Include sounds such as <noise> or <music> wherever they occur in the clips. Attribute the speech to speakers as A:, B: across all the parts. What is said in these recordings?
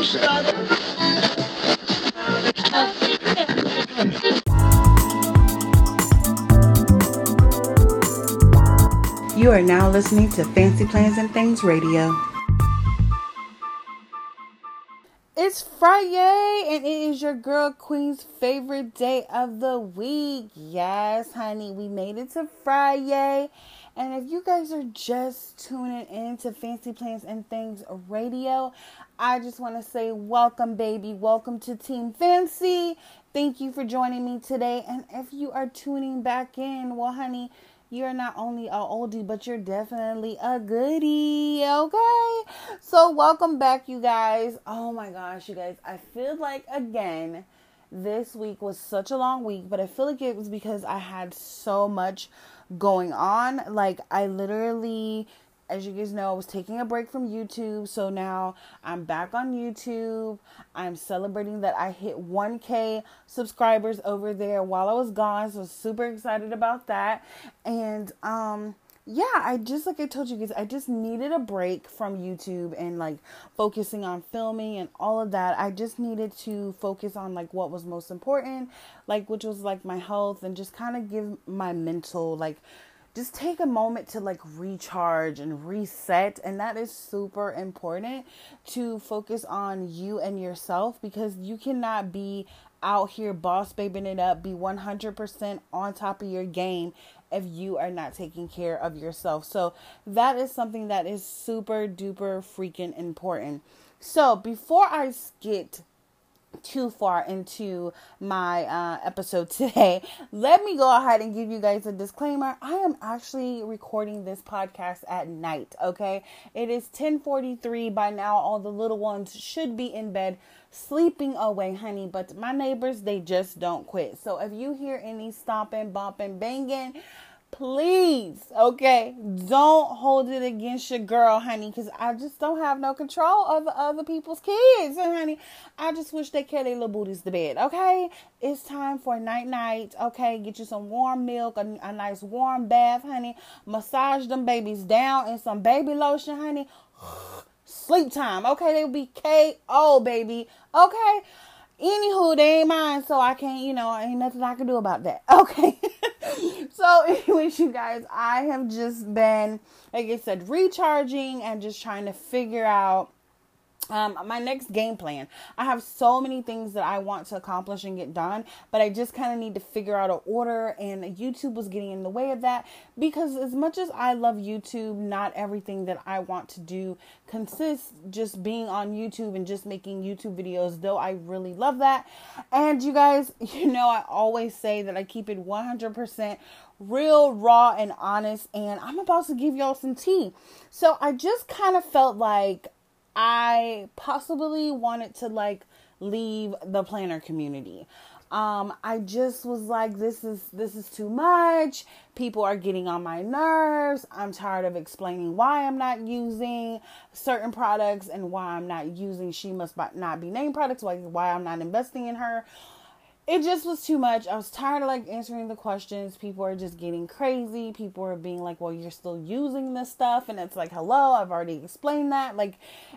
A: You are now listening to Fancy Plans and Things Radio. It's Friday and it is your girl Queen's favorite day of the week. Yes, honey, we made it to Friday. And if you guys are just tuning in to Fancy Plans and Things Radio, I just want to say welcome, baby. Welcome to Team Fancy. Thank you for joining me today. And if you are tuning back in, well, honey, you're not only a oldie, but you're definitely a goodie. Okay. So welcome back, you guys. Oh my gosh, you guys. I feel like again, this week was such a long week, but I feel like it was because I had so much going on. Like I literally as you guys know, I was taking a break from YouTube, so now I'm back on YouTube. I'm celebrating that I hit 1K subscribers over there while I was gone, so super excited about that. And um yeah, I just like I told you guys, I just needed a break from YouTube and like focusing on filming and all of that. I just needed to focus on like what was most important, like which was like my health and just kind of give my mental like just take a moment to like recharge and reset and that is super important to focus on you and yourself because you cannot be out here boss babing it up be 100% on top of your game if you are not taking care of yourself. So that is something that is super duper freaking important. So before i get too far into my uh, episode <laughs> today, let me go ahead and give you guys a disclaimer. I am actually recording this podcast at night. Okay, it is 10:43 by now. All the little ones should be in bed sleeping away, honey. But my neighbors, they just don't quit. So if you hear any stomping, bumping, banging please, okay, don't hold it against your girl, honey, because I just don't have no control over other people's kids. Honey, I just wish they carry their little booties to bed, okay? It's time for night night, okay? Get you some warm milk, a, a nice warm bath, honey. Massage them babies down in some baby lotion, honey. <sighs> Sleep time, okay? They'll be KO, baby, okay? Anywho, they ain't mine, so I can't, you know, ain't nothing I can do about that. <laughs> Okay. <laughs> so, <laughs> anyways, you guys, I have just been, like I said, recharging and just trying to figure out um, my next game plan. I have so many things that I want to accomplish and get done, but I just kind of need to figure out an order, and YouTube was getting in the way of that because, as much as I love YouTube, not everything that I want to do consists just being on YouTube and just making YouTube videos, though I really love that. And you guys, <laughs> you know, I always say that I keep it 100% real, raw, and honest, and I'm about to give y'all some tea. So I just kind of felt like I possibly wanted to like leave the planner community. Um, I just was like, this is this is too much. People are getting on my nerves. I'm tired of explaining why I'm not using certain products and why I'm not using she must not be named products, like why I'm not investing in her it just was too much. I was tired of like answering the questions. People are just getting crazy. People are being like, "Well, you're still using this stuff." And it's like, "Hello, I've already explained that." Like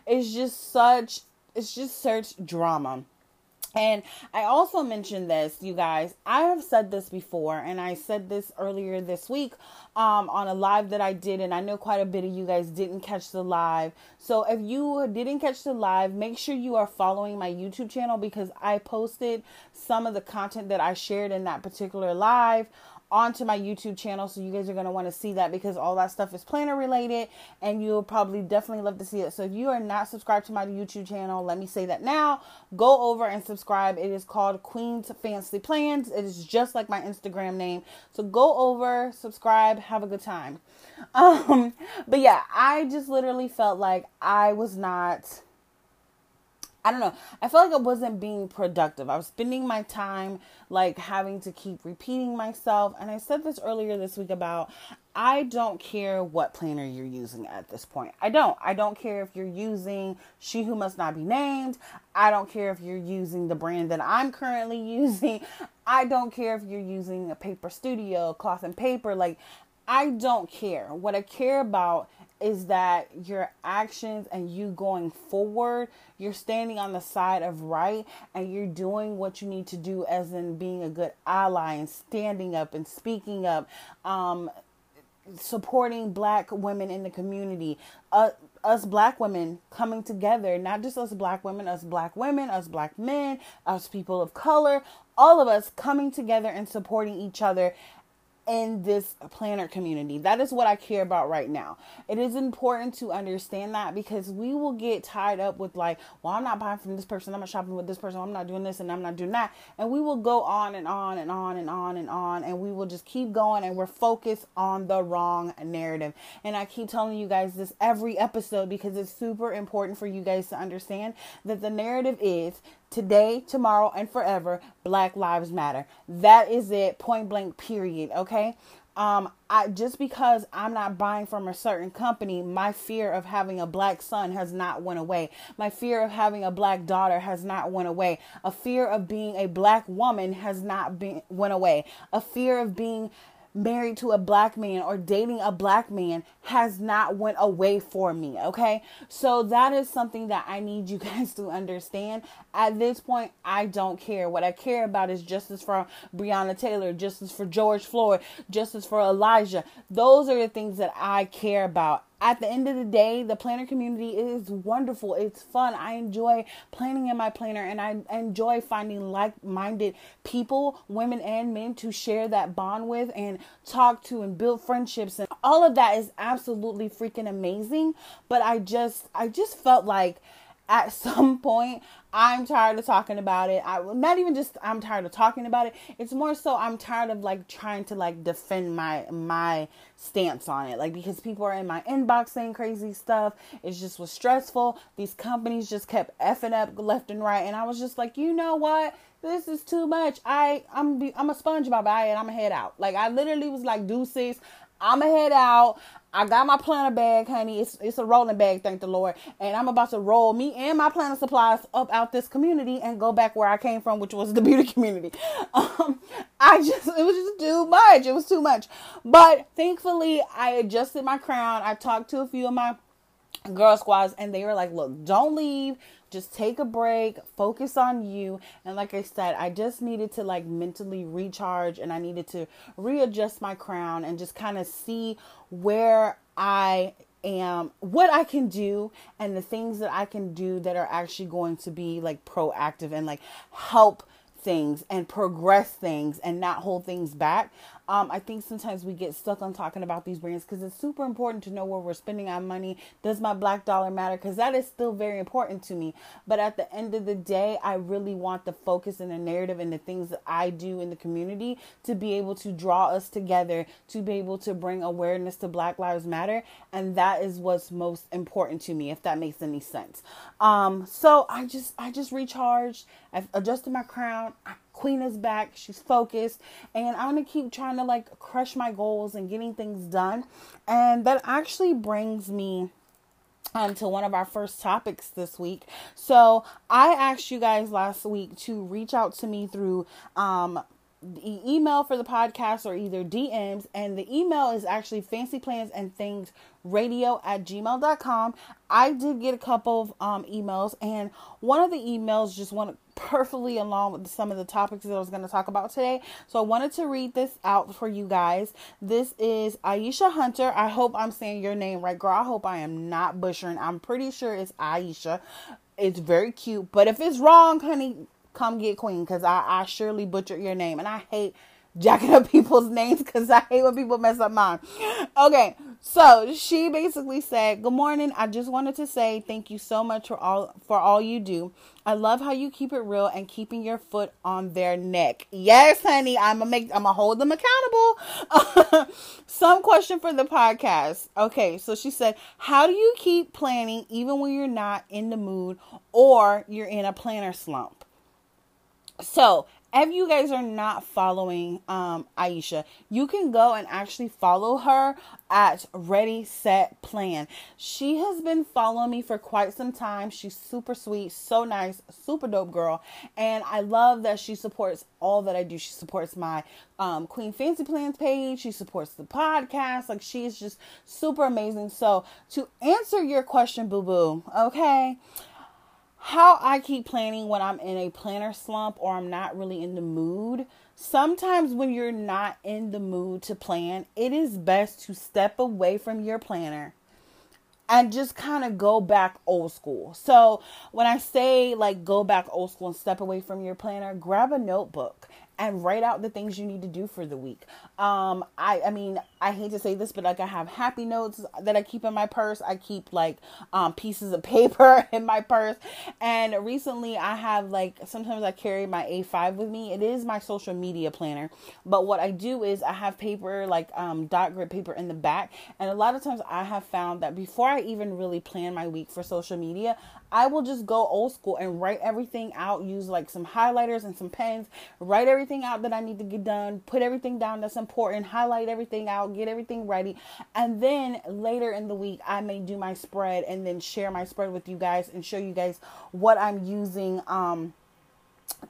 A: it's just such it's just such drama. And I also mentioned this, you guys. I have said this before, and I said this earlier this week um, on a live that I did, and I know quite a bit of you guys didn't catch the live. So if you didn't catch the live, make sure you are following my YouTube channel because I posted some of the content that I shared in that particular live onto my YouTube channel. So you guys are going to want to see that because all that stuff is planner related and you'll probably definitely love to see it. So if you are not subscribed to my YouTube channel, let me say that now. Go over and subscribe. It is called Queen's Fancy Plans. It is just like my Instagram name. So go over, subscribe, have a good time. <laughs> Um, but yeah, I just literally felt like I was not I don't know. I felt like I wasn't being productive. I was spending my time like having to keep repeating myself. And I said this earlier this week about I don't care what planner you're using at this point. I don't. I don't care if you're using She Who Must Not Be Named. I don't care if you're using the brand that I'm currently <laughs> using. I don't care if you're using a paper studio, cloth and paper. Like, I don't care. What I care about is that your actions and you going forward, you're standing on the side of right and you're doing what you need to do, as in being a good ally and standing up and speaking up, um, supporting black women in the community. Uh, us black women coming together, not just us black women, us black women, us black men, us people of color, all of us coming together and supporting each other in this planner community. That is what I care about right now. It is important to understand that because we will get tied up with like, well, I'm not buying from this person, I'm not shopping with this person, I'm not doing this and I'm not doing that. And we will go on and on and on and on and on and we will just keep going and we're focused on the wrong narrative. And I keep telling you guys this every episode because it's super important for you guys to understand that the narrative is today, tomorrow, and forever, Black Lives Matter. That is it, point blank, period. Okay. Um, I just because I'm not buying from a certain company, my fear of having a black son has not went away. My fear of having a black daughter has not went away. A fear of being a black woman has not been went away. A fear of being married to a black man or dating a black man has not went away for me okay? So that is something that i need you <laughs> guys to understand. At this point i don't care. What i care about is justice for breonna taylor justice for george floyd justice for elijah. Those are the things that i care about at the end of the day, the planner community is wonderful. It's fun. I enjoy planning in my planner and I enjoy finding like minded people, women and men, to share that bond with and talk to and build friendships. And all of that is absolutely freaking amazing. But I just, I just felt like at <laughs> some point I'm tired of talking about it. I not even just I'm tired of talking about it. It's more so I'm tired of like trying to like defend my my stance on it. Like because people are in my inbox saying crazy stuff. It just was stressful. These companies just kept effing up left and right and I was just like, "You know what? This is too much. I I'm I'm a sponge body and I'm a head out." Like I literally was like, "Deuces, I'm a head out. I got my planner bag, honey. It's it's a rolling bag, thank the Lord. And I'm about to roll me and my planner supplies up out this community and go back where I came from, which was the beauty <laughs> community. Um, I just it was just too much. It was too much. But thankfully, I adjusted my crown. I talked to a few of my girl squads and they were like, "Look, don't leave just take a break, focus on you. And like I said, I just needed to like mentally recharge and I needed to readjust my crown and just kind of see where I am, what I can do, and the things that I can do that are actually going to be like proactive and like help things and progress things and not hold things back. Um, I think sometimes we get stuck on talking about these brands because it's super important to know where we're spending our money. Does my black dollar matter? Because that is still very important to me. But at the end of the day, I really want the focus and the narrative and the things that I do in the community to be able to draw us together, to be able to bring awareness to Black Lives Matter. And that is what's most important to me, if that makes any sense. Um, so I just I just recharged. I've adjusted my crown. I Queen is back. She's focused. And I'm going to keep trying to like crush my goals and getting things done. And that actually brings me um, to one of our first topics this week. So I asked you guys last week to reach out to me through um, the email for the podcast or either DMs. And the email is actually fancy plans and things radio at gmail.com. I did get a couple of um, emails, and one of the emails just went perfectly along with some of the topics that I was going to talk about today. So I wanted to read this out for you guys. This is Aisha Hunter. I hope I'm saying your name right, girl. I hope I am not butchering. I'm pretty sure it's Aisha. It's very cute, but if it's wrong, honey, come get Queen because I, I surely butchered your name, and I hate jacking up <laughs> people's names because I hate when people mess up mine. Okay, so she basically said, "Good morning. I just wanted to say thank you so much for all for all you do. I love how you keep it real and keeping your foot on their neck. Yes, honey. I'm gonna make. I'm gonna hold them accountable. <laughs> Some question for the podcast. Okay, so she said, "How do you keep planning even when you're not in the mood or you're in a planner slump?" So if you guys are not following um, Aisha, you can go and actually follow her at Ready Set Plan. She has been following me for quite some time. She's super sweet, so nice, super dope girl, and I love that she supports all that I do. She supports my um, Queen Fancy Plans page. She supports the podcast. Like she's just super amazing. So to answer your question, boo boo, okay how I keep planning when I'm in a planner slump or I'm not really in the mood. Sometimes when you're not in the mood to plan, it is best to step away from your planner and just kind of go back old school. So, when I say like go back old school and step away from your planner, grab a notebook and write out the things you need to do for the week. Um, I, I mean, I hate to say this, but like I have happy notes that I keep in my purse. I keep like um, pieces of <laughs> paper in my purse. And recently I have like, sometimes I carry my A5 with me. It is my social media planner. But what I do is I have paper, like um, dot grid paper in the back. And a lot of times I have found that before I even really plan my week for social media, I will just go old school and write everything out, use like some highlighters and some pens, write everything out that I need to get done, put everything down that's important, highlight everything out, get everything ready. And then later in the week, I may do my spread and then share my spread with you guys and show you guys what I'm using um,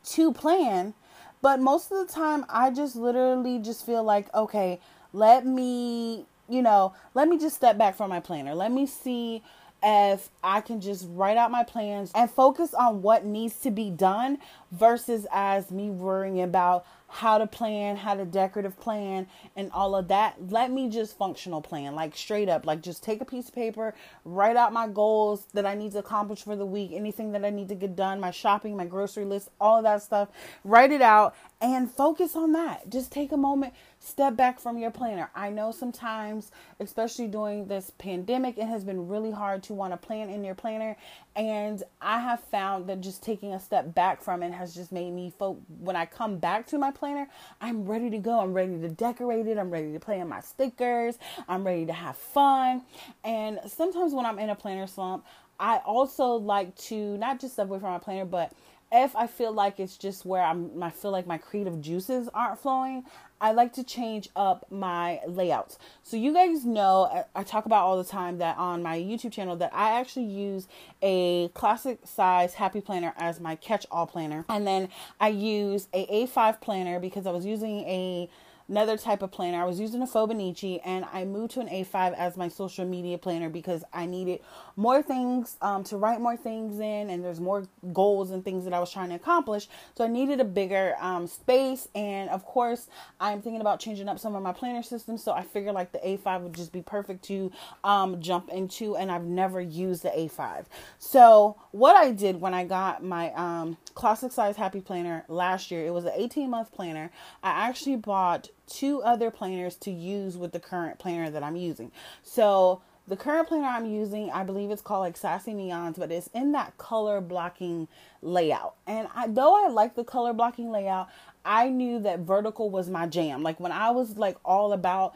A: to plan. But most of the time, I just literally just feel like, okay, let me, you know, let me just step back from my planner. Let me see if I can just write out my plans and focus on what needs to be done versus as me worrying about how to plan, how to decorative plan, and all of that. Let me just functional plan, like straight up, like just take a piece of paper, write out my goals that I need to accomplish for the week, anything that I need to get done, my shopping, my grocery list, all of that stuff. Write it out and focus on that. Just take a moment, step back from your planner. I know sometimes, especially during this pandemic, it has been really hard to want to plan in your planner. And I have found that just taking a step back from it has just made me fo- when I come back to my planner, I'm ready to go. I'm ready to decorate it. I'm ready to play in my stickers. I'm ready to have fun. And sometimes when I'm in a planner slump, I also like to not just step away from my planner, but if I feel like it's just where I'm, I feel like my creative juices aren't flowing, I like to change up my layouts. So you guys know I talk about all the time that on my YouTube channel that I actually use a classic size happy planner as my catch all planner. And then I use a A5 planner because I was using a another type of planner. I was using a Fauxbonacci and I moved to an A5 as my social media planner because I needed more things um, to write more things in and there's more goals and things that I was trying to accomplish. So I needed a bigger um, space and of course I'm thinking about changing up some of my planner systems. So I figured like the A5 would just be perfect to um, jump into and I've never used the A5. So what I did when I got my um, classic size happy planner last year, it was an 18 month planner. I actually bought two other planners to use with the current planner that I'm using. So the current planner I'm using, I believe it's called like Sassy Neons, but it's in that color blocking layout. And I, though I like the color blocking layout, I knew that vertical was my jam. Like when I was like all about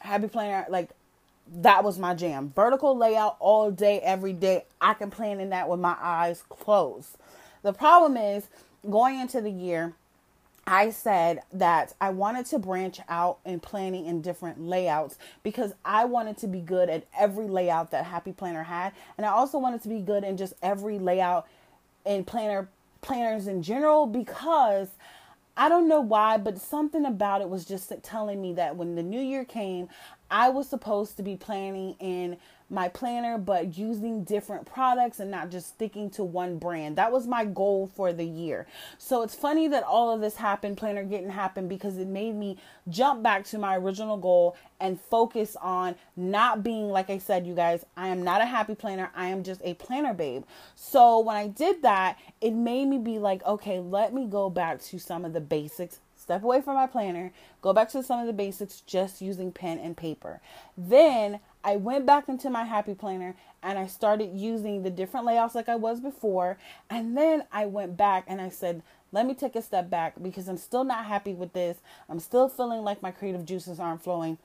A: Happy Planner, like that was my jam. Vertical layout all day, every day. I can plan in that with my eyes closed. The problem is going into the year, I said that I wanted to branch out in planning in different layouts because I wanted to be good at every layout that Happy Planner had. And I also wanted to be good in just every layout and planner planners in general because I don't know why, but something about it was just telling me that when the new year came, I was supposed to be planning in my planner, but using different products and not just sticking to one brand. That was my goal for the year. So it's funny that all of this happened, Plannergate happened, because it made me jump back to my original goal and focus on not being, like I said, you guys, I am not a happy planner. I am just a planner babe. So when I did that, it made me be like, okay, let me go back to some of the basics step away from my planner, go back to some of the basics just using pen and paper. Then I went back into my happy planner and I started using the different layouts like I was before. And then I went back and I said, let me take a step back because I'm still not happy with this. I'm still feeling like my creative juices aren't flowing.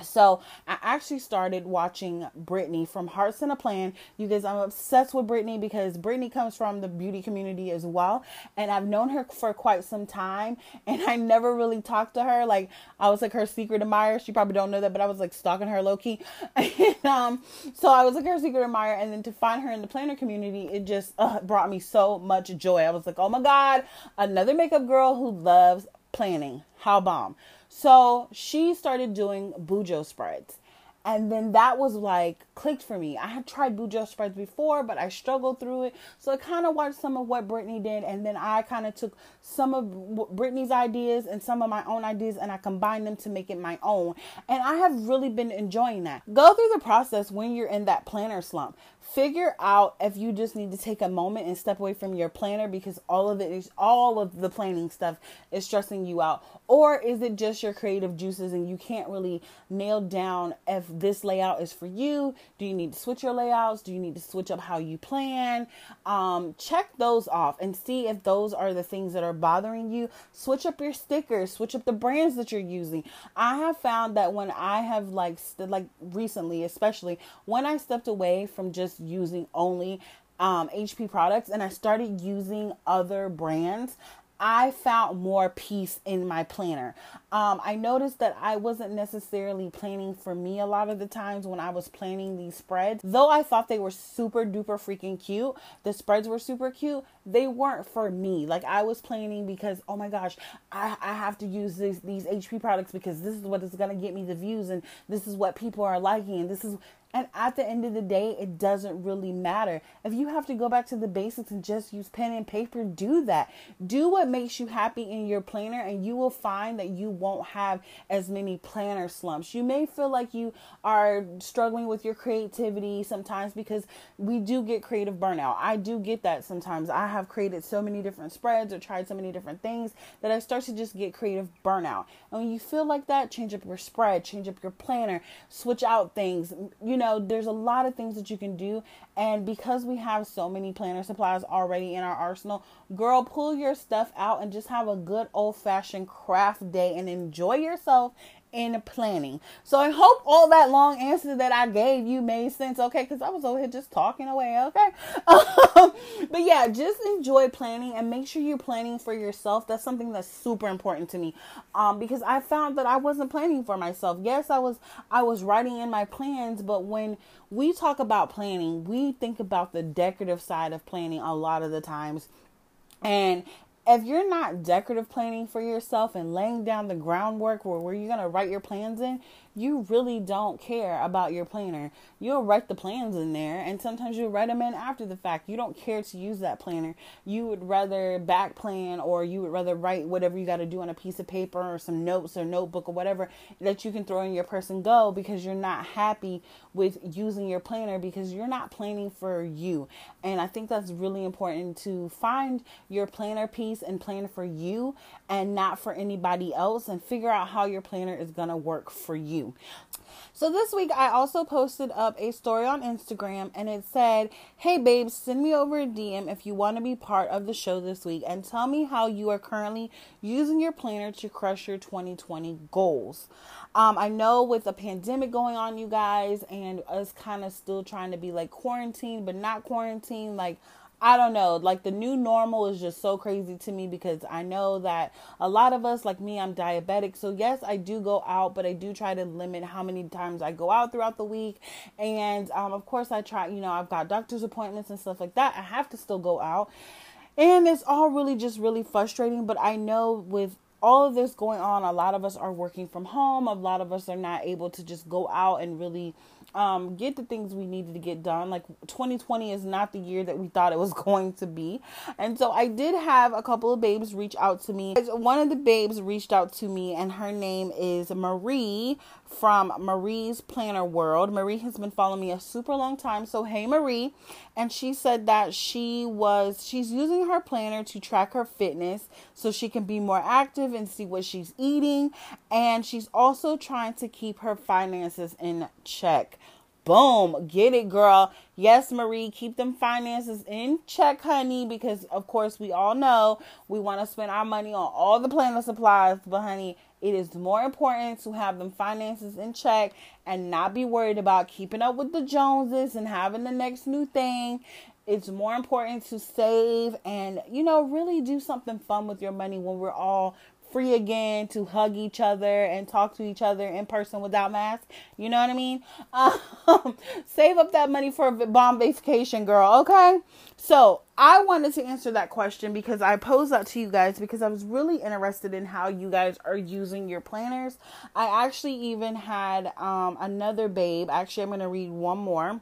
A: So I actually started watching Brittany from Hearts and a Plan. You guys, I'm obsessed with Brittany because Brittany comes from the beauty community as well, and I've known her for quite some time, and I never really talked to her. Like I was like her secret admirer. She probably don't know that, but I was like stalking her low key. <laughs> and, um, so I was like her secret admirer, and then to find her in the planner community, it just uh, brought me so much joy. I was like, oh my god, another makeup girl who loves planning. How bomb. So she started doing Bujo spreads. And then that was like clicked for me. I had tried Bujo spreads before, but I struggled through it. So I kind of watched some of what Brittany did, and then I kind of took some of Brittany's ideas and some of my own ideas, and I combined them to make it my own. And I have really been enjoying that. Go through the process when you're in that planner slump figure out if you just need to take a moment and step away from your planner because all of it is all of the planning stuff is stressing you out or is it just your creative juices and you can't really nail down if this layout is for you? Do you need to switch your layouts? Do you need to switch up how you plan? Um, check those off and see if those are the things that are bothering you. Switch up your stickers. Switch up the brands that you're using. I have found that when i have like st- like recently especially when i stepped away from just using only um, HP products and I started using other brands, I found more peace in my planner. Um, I noticed that I wasn't necessarily planning for me a lot of the times when I was planning these spreads. Though I thought they were super duper freaking cute, the spreads were super cute, they weren't for me. Like I was planning because, oh my gosh, I, I have to use this, these HP products because this is what is going to get me the views and this is what people are liking and this is and at the end of the day, it doesn't really matter. If you have to go back to the basics and just use pen and paper, do that. Do what makes you happy in your planner, and you will find that you won't have as many planner slumps. You may feel like you are struggling with your creativity sometimes because we do get creative burnout. I do get that sometimes. I have created so many different spreads or tried so many different things that I start to just get creative burnout. And when you feel like that, change up your spread, change up your planner, switch out things. You know, know, there's a lot of things that you can do. And because we have so many planner supplies already in our arsenal, girl, pull your stuff out and just have a good old fashioned craft day and enjoy yourself in planning. So I hope all that long answer that I gave you made sense, okay? Because I was over here just talking away, okay? <laughs> Um, but yeah, just enjoy planning and make sure you're planning for yourself. That's something that's super important to me, um, because I found that I wasn't planning for myself. Yes, I was I was writing in my plans, but when we talk about planning, we think about the decorative side of planning a lot of the times. And if you're not decorative planning for yourself and laying down the groundwork where, where you're going to write your plans in, you really don't care about your planner. You'll write the plans in there, and sometimes you'll write them in after the fact. You don't care to use that planner. You would rather back plan, or you would rather write whatever you got to do on a piece of paper or some notes or notebook or whatever that you can throw in your purse and go because you're not happy with using your planner because you're not planning for you. And I think that's really important to find your planner piece and plan for you and not for anybody else and figure out how your planner is going to work for you. So this week I also posted up a story on Instagram and it said, Hey babes, send me over a DM if you want to be part of the show this week and tell me how you are currently using your planner to crush your 2020 goals. Um, I know with the pandemic going on, you guys, and us kind of still trying to be like quarantined, but not quarantined, like I don't know. Like the new normal is just so crazy to me because I know that a lot of us, like me, I'm diabetic. So, yes, I do go out, but I do try to limit how many times I go out throughout the week. And um, of course, I try, you know, I've got doctor's appointments and stuff like that. I have to still go out. And it's all really just really frustrating. But I know with all of this going on, a lot of us are working from home. A lot of us are not able to just go out and really um, get the things we needed to get done. Like 2020 is not the year that we thought it was <laughs> going to be. And so I did have a couple of babes reach out to me. One of the babes reached out to me, and her name is Marie from Marie's Planner World. Marie has been following me a super long time. So, hey, Marie. And she said that she was, she's using her planner to track her fitness so she can be more active and see what she's eating. And she's also trying to keep her finances in check. Boom, get it, girl. Yes, Marie, keep them finances in check, honey, because of course we all know we want to spend our money on all the planner supplies, but honey, It is more important to have them finances in check and not be worried about keeping up with the Joneses and having the next new thing. It's more important to save and, you know, really do something fun with your money when we're all free again to hug each other and talk to each other in person without masks. You know what I mean? <laughs> Um, save up that money for a bomb vacation, girl. Okay. So I wanted to answer that question because I posed that to you guys because I was really interested in how you guys are using your planners. I actually even had um, another babe. Actually, I'm going to read one more.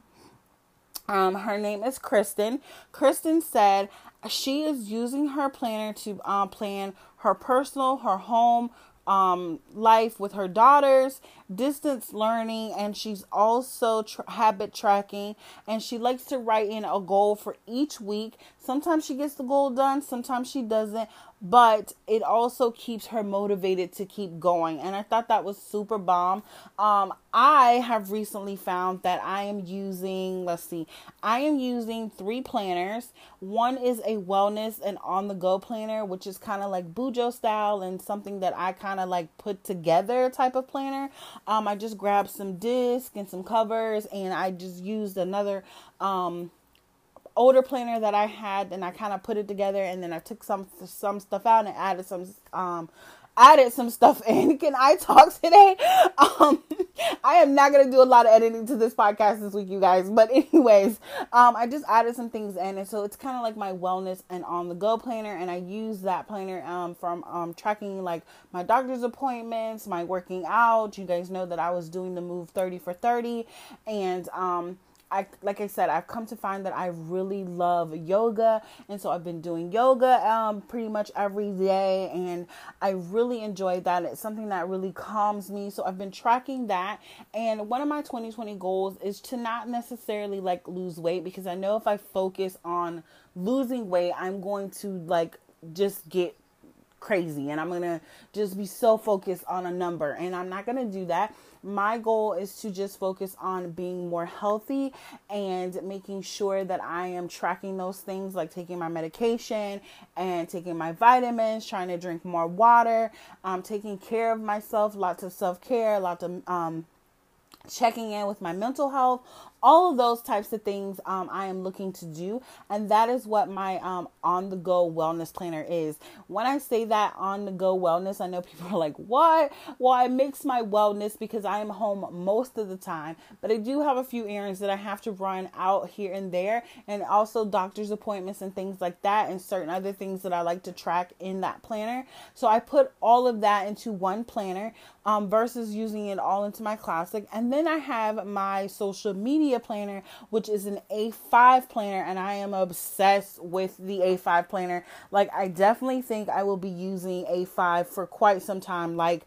A: Um, her name is Kristen. Kristen said she is using her planner to um, plan her personal, her home, um, life with her daughters, distance learning, and she's also habit tracking. And she likes to write in a goal for each week. Sometimes she gets the goal done, sometimes she doesn't, but it also keeps her motivated to keep going. And I thought that was super bomb. Um, I have recently found that I am using, let's see, I am using three planners. One is a wellness and on the go planner, which is kind of like Bujo style and something that I kind of like put together type of planner. Um, I just grabbed some disc and some covers and I just used another, um, older planner that I had and I kind of put it together and then I took some some stuff out and added some um added some stuff <laughs> in. Can I talk today? <laughs> Um I am not to do a lot of editing to this podcast this week you guys, but <laughs> anyways, um I just added some things in and so it's kind of like my wellness and on the go planner and I use that planner um from um tracking like my doctor's appointments, my working out. You guys know that I was doing the move 30 for 30 and um I like I said, I've come to find that I really love yoga, and so I've been doing yoga um, pretty much every day, and I really enjoy that. It's something that really calms me. So I've been tracking that, and one of my 2020 goals is to not necessarily like lose weight because I know if I focus on losing weight, I'm going to like just get crazy and I'm going to just be so focused on a number and I'm not going to do that. My goal is to just focus on being more healthy and making sure that I am tracking those things like taking my medication and taking my vitamins, trying to drink more water, um, taking care of myself, lots of self care, lots of um, checking in with my mental health, all of those types of things um, I am looking to do. And that is what my um, on the go wellness planner is. When I say that on the go wellness, I know <laughs> people are like, what? Well, I mix my wellness because I am home most of the time, but I do have a few errands that I have to run out here and there, and also doctor's appointments and things like that, and certain other things that I like to track in that planner. So I put all of that into one planner um, versus using it all into my classic. And then I have my social media planner, which is an A5 planner, and I am obsessed with the A5 planner. Like, I definitely think I will be using A5 for quite some time. Like,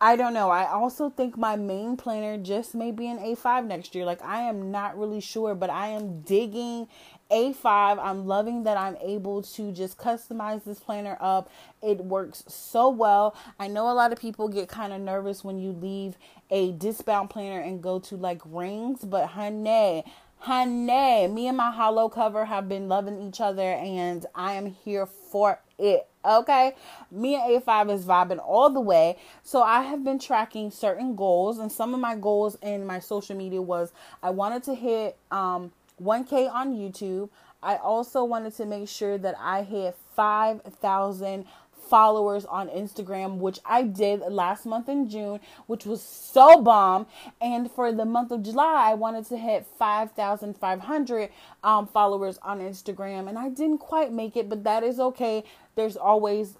A: I don't know. I also think my main planner just may be an A5 next year. Like, I am not really sure, but I am digging A5. I'm loving that I'm able to just customize this planner up. It works so well. I know a lot of people get kind of nervous when you leave a discbound planner and go to like rings, but honey, honey, me and my hollow cover have been loving each other and I am here for it. Okay, me and A5 is vibing all the way. So I have been tracking certain goals, and some of my goals in my social media was I wanted to hit um 1K on YouTube. I also wanted to make sure that I hit 5,000 followers on Instagram, which I did last month in June, which was so bomb. And for the month of July, I wanted to hit 5,500 um, followers on Instagram, and I didn't quite make it, but that is okay. There's always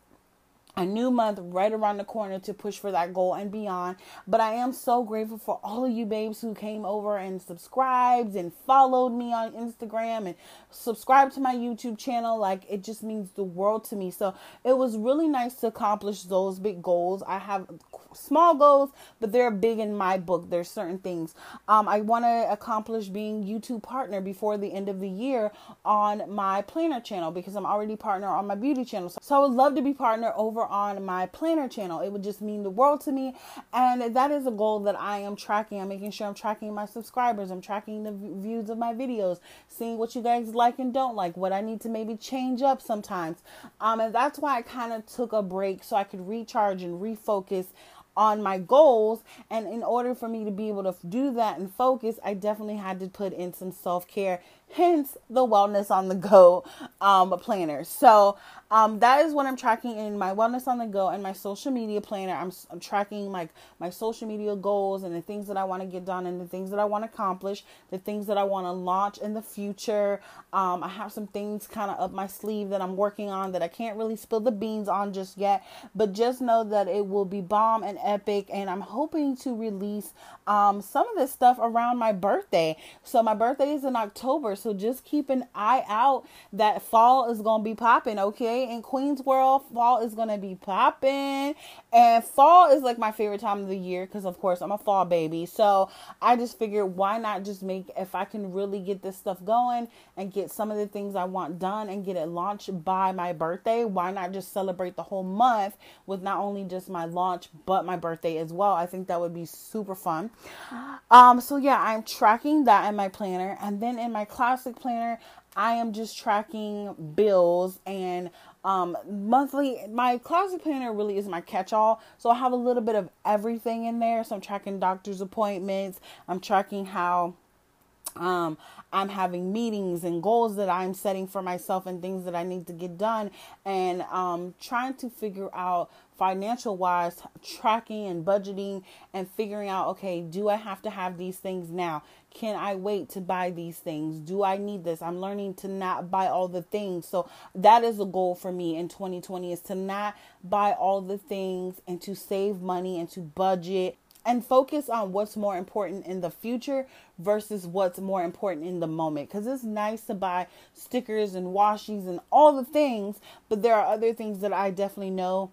A: a new month right around the corner to push for that goal and beyond. But I am so grateful for all of you babes who came over and subscribed and followed me on Instagram and subscribed to my YouTube channel. Like it just means the world to me. So it was really nice to accomplish those big goals. I have small goals, but they're big in my book. There's certain things. Um, I want to accomplish being YouTube partner before the end of the year on my planner channel because I'm already partner on my beauty channel. So, so I would love to be partner over on my planner channel. It would just mean the world to me. And that is a goal that I am tracking. I'm making sure I'm tracking my subscribers. I'm tracking the views of my videos, seeing what you guys like and don't like, what I need to maybe change up sometimes. Um, and that's why I kind of took a break so I could recharge and refocus on my goals. And in order for me to be able to do that and focus, I definitely had to put in some self care hence the wellness on the go um, planner. So um, that is what i'm tracking in my wellness on the go and my social media planner. I'm, I'm tracking like my social media goals and the things that i want to get done and the things that i want to accomplish the things that i want to launch in the future. Um, i have some things kind of up my sleeve that i'm working on that i can't really spill the beans on just yet but just know that it will be bomb and epic and i'm hoping to release um, some of this stuff around my birthday. So my birthday is in october so just keep an eye out that fall is going to be popping, okay? In Queens World, fall is going to be popping. And fall is like my favorite time of the year because, of course, I'm a fall baby. So I just figured why not just make, if I can really get this stuff going and get some of the things I want done and get it launched by my birthday, why not just celebrate the whole month with not only just my launch but my birthday as well? I think that would be super fun. Um, so yeah, I'm tracking that in my planner. And then in my class, classic planner, I am just tracking bills and um, monthly. My classic planner really is my catch all. So I have a little bit of everything in there. So I'm tracking doctor's appointments, I'm tracking how um, I'm having meetings and goals that I'm setting for myself and things that I need to get done, and um, trying to figure out financial wise, tracking and budgeting and figuring out okay, do I have to have these things now? Can I wait to buy these things? Do I need this? I'm learning to not buy all the things. So that is a goal for me in 2020 is to not buy all the things and to save money and to budget and focus on what's more important in the future versus what's more important in the moment. Because it's nice to buy stickers and washies and all the things, but there are other things that I definitely know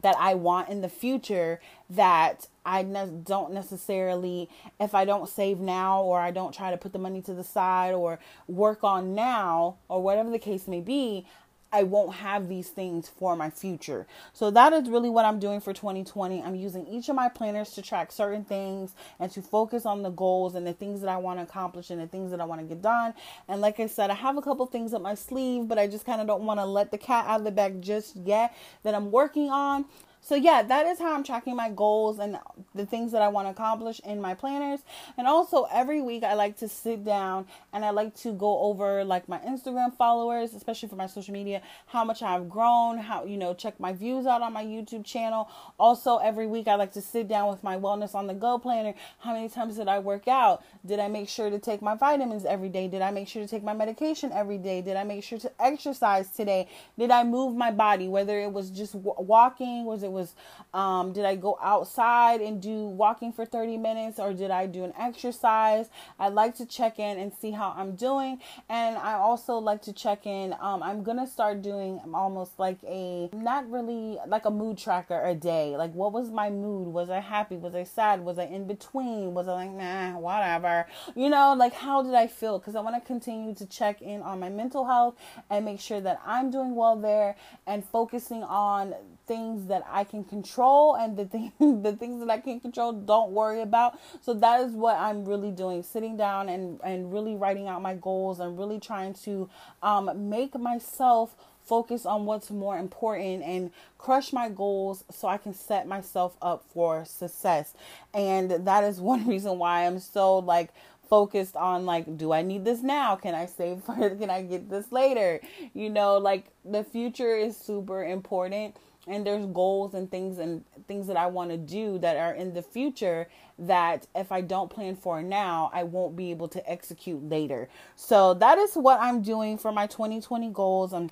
A: that I want in the future that I ne- don't necessarily, if I don't save now or I don't try to put the money to the side or work on now or whatever the case may be, I won't have these things for my future. So that is really what I'm doing for 2020. I'm using each of my planners to track certain things and to focus on the goals and the things that I want to accomplish and the things that I want to get done. And like I said, I have a couple things up my sleeve, but I just kind of don't want to let the cat out of the bag just yet that I'm working on. So yeah, that is how I'm tracking my goals and the things that I want to accomplish in my planners. And also every week I like to sit down and I like to go over like my Instagram followers, especially for my social media, how much I've grown, how you know, check my views out on my YouTube channel. Also every week I like to sit down with my wellness on the go planner. How many times did I work out? Did I make sure to take my vitamins every day? Did I make sure to take my medication every day? Did I make sure to exercise today? Did I move my body whether it was just walking, was it was um, did I go outside and do walking for 30 minutes or did I do an exercise? I like to check in and see how I'm doing. And I also like to check in. Um, I'm going to start doing almost like a, not really like a mood tracker a day. Like, what was my mood? Was I happy? Was I sad? Was I in between? Was I like, nah, whatever? You know, like, how did I feel? Because I want to continue to check in on my mental health and make sure that I'm doing well there and focusing on things that I can control and the thing <laughs> the things that I can't control don't worry about. So that is what I'm really doing, sitting down and and really writing out my goals and really trying to um, make myself focus on what's more important and crush my goals so I can set myself up for success. And that is <laughs> one reason why I'm so like focused on like do I need this now? Can I save <laughs> for it? Can I get this later? You know, like the future is super important and there's goals and things and things that I want to do that are in the future that if I don't plan for now, I won't be able to execute later. So that is what I'm doing for my 2020 goals. I'm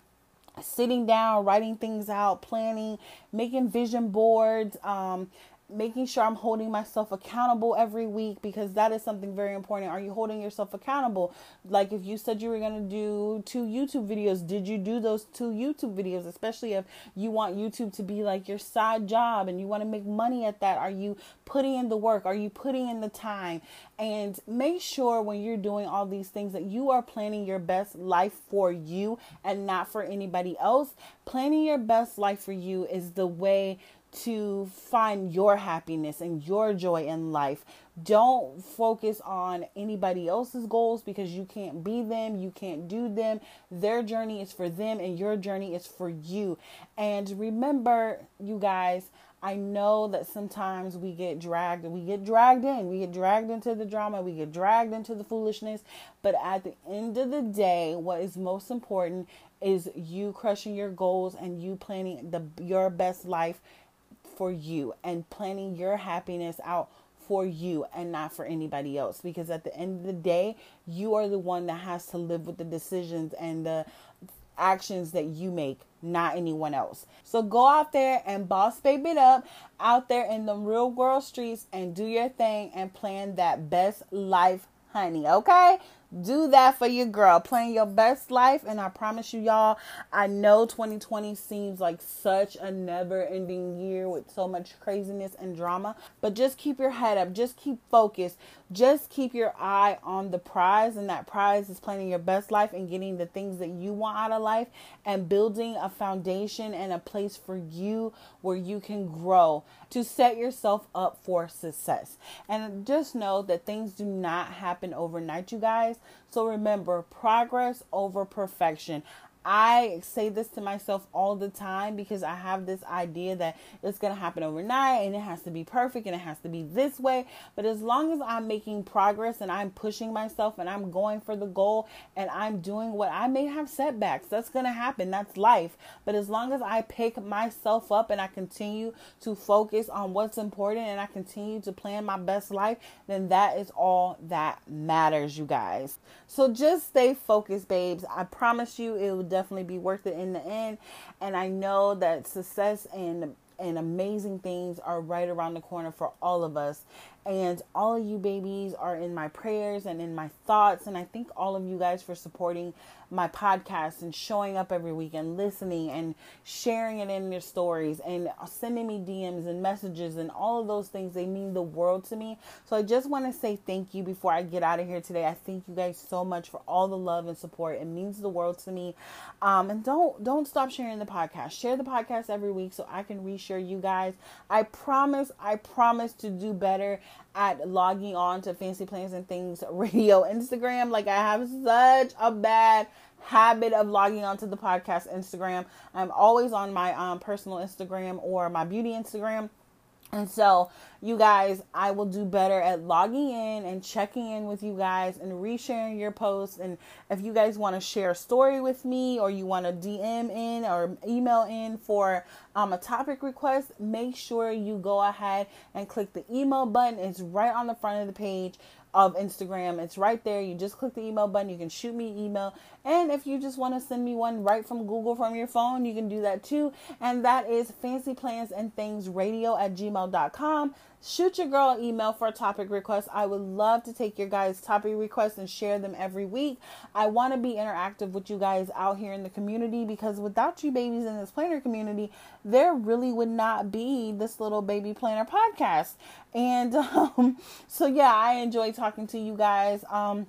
A: sitting down, writing things out, planning, making vision boards, um, making sure I'm holding myself accountable every week because that is something very important. Are you holding yourself accountable? Like if you said you were going to do two YouTube videos, did you do those two YouTube videos? Especially if you want YouTube to be like your side job and you want to make money at that. Are you putting in the work? Are you putting in the time? And make sure when you're doing all these things that you are planning your best life for you and not for anybody else. Planning your best life for you is the way to find your happiness and your joy in life. Don't focus on anybody else's goals because you can't be them, you can't do them. Their journey is for them, and your journey is for you. And remember, you guys, I know that sometimes we get dragged, we get dragged in, we get dragged into the drama, we get dragged into the foolishness. But at the end of the day, what is most important is you crushing your goals and you planning the your best life for you and planning your happiness out for you and not for anybody else. Because at the end of the day you are the one that has to live with the decisions and the actions that you make not anyone else. So go out there and boss baby it up out there in the real world streets and do your thing and plan that best life honey okay do that for your girl. Playing your best life. And I promise you, y'all, I know 2020 seems like such a never ending year with so much craziness and drama. But just keep your head up. Just keep focused. Just keep your eye on the prize. And that prize is planning your best life and getting the things that you want out of life and building a foundation and a place for you where you can grow to set yourself up for success. And just know that things do not happen overnight, you guys. So remember, progress over perfection. I say this to myself all the time because I have this idea that it's going to happen overnight and it has to be perfect and it has to be this way. But as long as I'm making progress and I'm pushing myself and I'm going for the goal and I'm doing what I may have setbacks, that's going to happen. That's life. But as long as I pick myself up and I continue to focus on what's important and I continue to plan my best life, then that is all that matters, you guys. So just stay focused, babes. I promise you it will definitely be worth it in the end. And I know that success and and amazing things are right around the corner for all of us. And all of you babies are in my prayers and in my thoughts. And I thank all of you guys for supporting my podcast and showing up every week and listening and sharing it in your stories and sending me DMs and messages and all of those things. They mean the world to me. So I just want to say thank you before I get out of here today. I thank you guys so much for all the love and support. It means the world to me. Um, and don't don't stop sharing the podcast. Share the podcast every week so I can reshare you guys. I promise, I promise to do better at logging on to Fancy Plans and Things Radio Instagram. Like I have such a bad habit of logging onto the podcast Instagram. I'm always on my um, personal Instagram or my beauty Instagram. And so, you guys, I will do better at logging in and checking in with you guys and resharing your posts. And if you guys want to share a story with me or you want to DM in or email in for um, a topic request, make sure you go ahead and click the email button. It's right on the front of the page of Instagram. It's right there. You just click the email button. You can shoot me email. And if you just want to send me one right from Google from your phone, you can do that too. And that is fancy plans and things radio at gmail.com shoot your girl an email for a topic request. I would love to take your guys' topic requests and share them every week. I want to be interactive with you guys out here in the community because without you babies in this planner community, there really would not be this little baby planner podcast. And <laughs> um, so yeah, I enjoy talking to you guys. Um,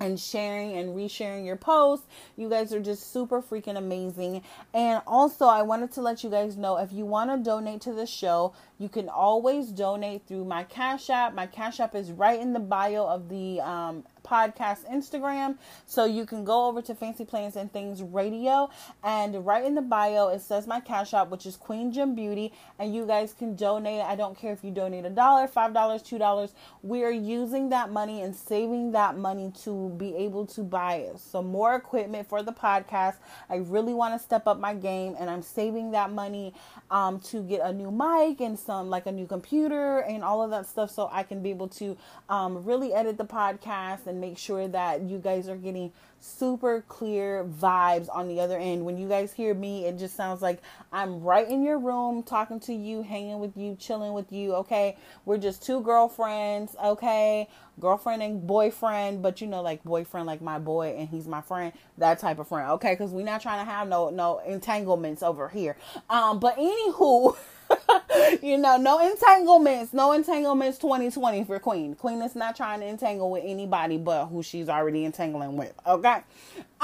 A: and sharing and resharing your posts. You guys are just super freaking amazing. And also, I wanted to let you guys know if you want to donate to the show, you can always donate through my Cash App. My Cash App is right in the bio of the um, podcast Instagram. So you can go over to Fancy Plans and Things Radio, and right in the bio it says my Cash App, which is Queen Gem Beauty, and you guys can donate. I don't care if you donate a dollar, five dollars, two dollars. We are using that money and saving that money to be able to buy some more equipment for the podcast. I really want to step up my game, and I'm saving that money um, to get a new mic and some like a new computer and all of that stuff, so I can be able to um, really edit the podcast and and make sure that you guys are getting super clear vibes on the other end. When you guys hear me, it just sounds like I'm right in your room talking to you, hanging with you, chilling with you. Okay. We're just two girlfriends. Okay. Girlfriend and boyfriend, but you know, like boyfriend, like my boy, and he's my friend, that type of friend. Okay. Cause we're not trying to have no, no entanglements over here. Um, but anywho, <laughs> <laughs> you know, no entanglements, no entanglements 2020 for Queen. Queen is not trying to entangle with anybody but who she's already entangling with, okay? <laughs>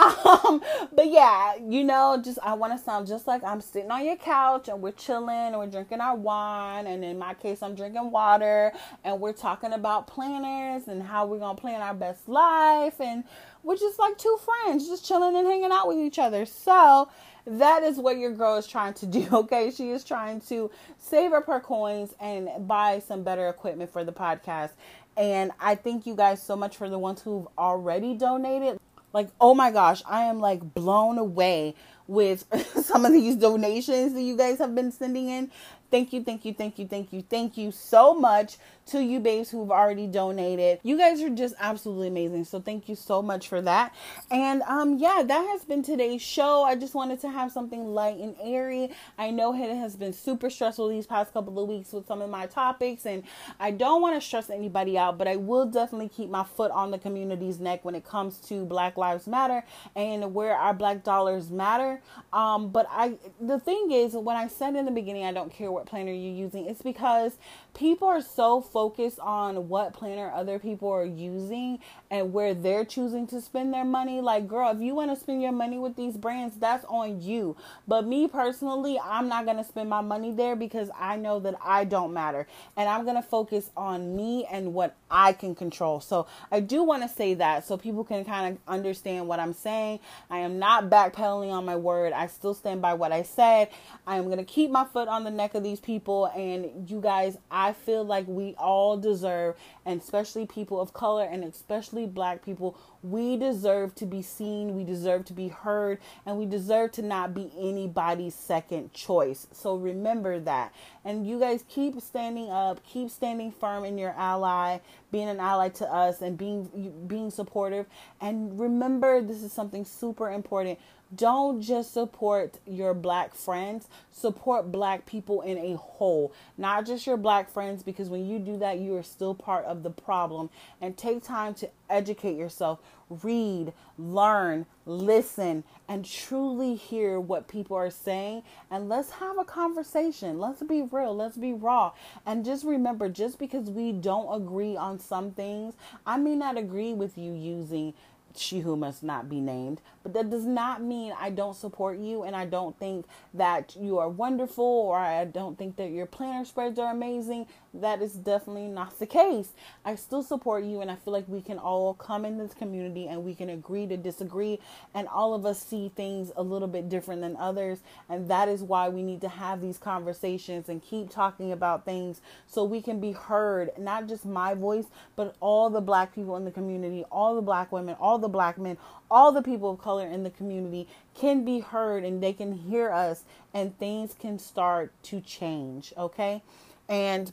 A: Um, but yeah, you know, just I want to sound just like I'm sitting on your couch and we're chilling and we're drinking our wine, and in my case, I'm drinking water, and we're talking about planners and how we're gonna plan our best life, and we're just like two friends, just chilling and hanging out with each other. So, that is what your girl is trying to do, <laughs> okay? She is trying to save up her coins and buy some better equipment for the podcast. And I thank you guys so much for the ones who've already donated. Like, oh my gosh, I am like blown away with <laughs> some of these donations that you guys have been sending in. Thank you, thank you, thank you, thank you, thank you so much to you babes who've already donated. You guys are just absolutely amazing. So thank you so much for that. And um yeah, that has been today's show. I just wanted to have something light and airy. I know it has been super stressful these past couple of weeks with some of my topics and I don't want to stress anybody out, but I will definitely keep my foot on the community's neck when it comes to Black Lives Matter and where our black dollars matter. Um but I the thing is when I said in the beginning I don't care what planner you're using, it's because people are so focused on what planner other people are using and where they're choosing to spend their money. Like, girl, if you want to spend your money with these brands, that's on you. But me personally, I'm not going to spend my money there because I know that I don't matter. And I'm going to focus on me and what I can control. So I do want to say that so people can kind of understand what I'm saying. I am not backpedaling on my word. I still stand by what I said. I am going to keep my foot on the neck of these people. And you guys, I feel like we all deserve, and especially people of color and especially black people, we deserve to be seen, we deserve to be heard, and we deserve to not be anybody's second choice. So remember that. And you guys keep standing up, keep standing firm in your ally, being an ally to us and being being supportive. And remember this is something super important don't just support your black friends, support black people in a whole, not just your black friends, because when you do that, you are still part of the problem. And take time to educate yourself, read, learn, listen, and truly hear what people are saying. And let's have a conversation. Let's be real, let's be raw. And just remember just because we don't agree on some things, I may not agree with you using she who must not be named. But that does not mean I don't support you and I don't think that you are wonderful or I don't think that your planner spreads are amazing. That is definitely not the case. I still support you and I feel like we can all come in this community and we can agree to disagree and all of us see things a little bit different than others. And that is why we need to have these conversations and keep talking about things so we can be heard, not just my voice, but all the black people in the community, all the black women, all the black men, all the people of color in the community can be heard and they can hear us and things can start to change, okay? And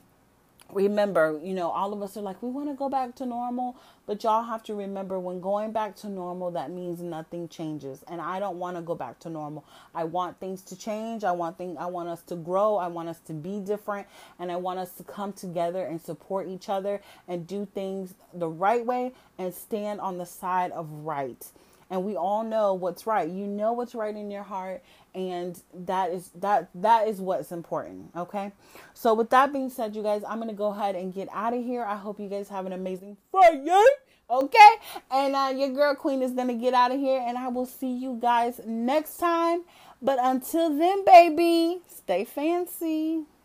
A: remember, you know, all of us are like, we want to go back to normal, but y'all have to remember when going back to normal, that means nothing changes. And I don't want to go back to normal. I want things to change. I want things, I want us to grow. I want us to be different. And I want us to come together and support each other and do things the right way and stand on the side of right and we all know what's right. You know what's right in your heart and that is that that is what's important okay? So with that being said you guys i'm gonna go ahead and get out of here. I hope you guys have an amazing friday okay? And uh, your girl queen is gonna get out of here and i will see you guys next time. But until then baby stay fancy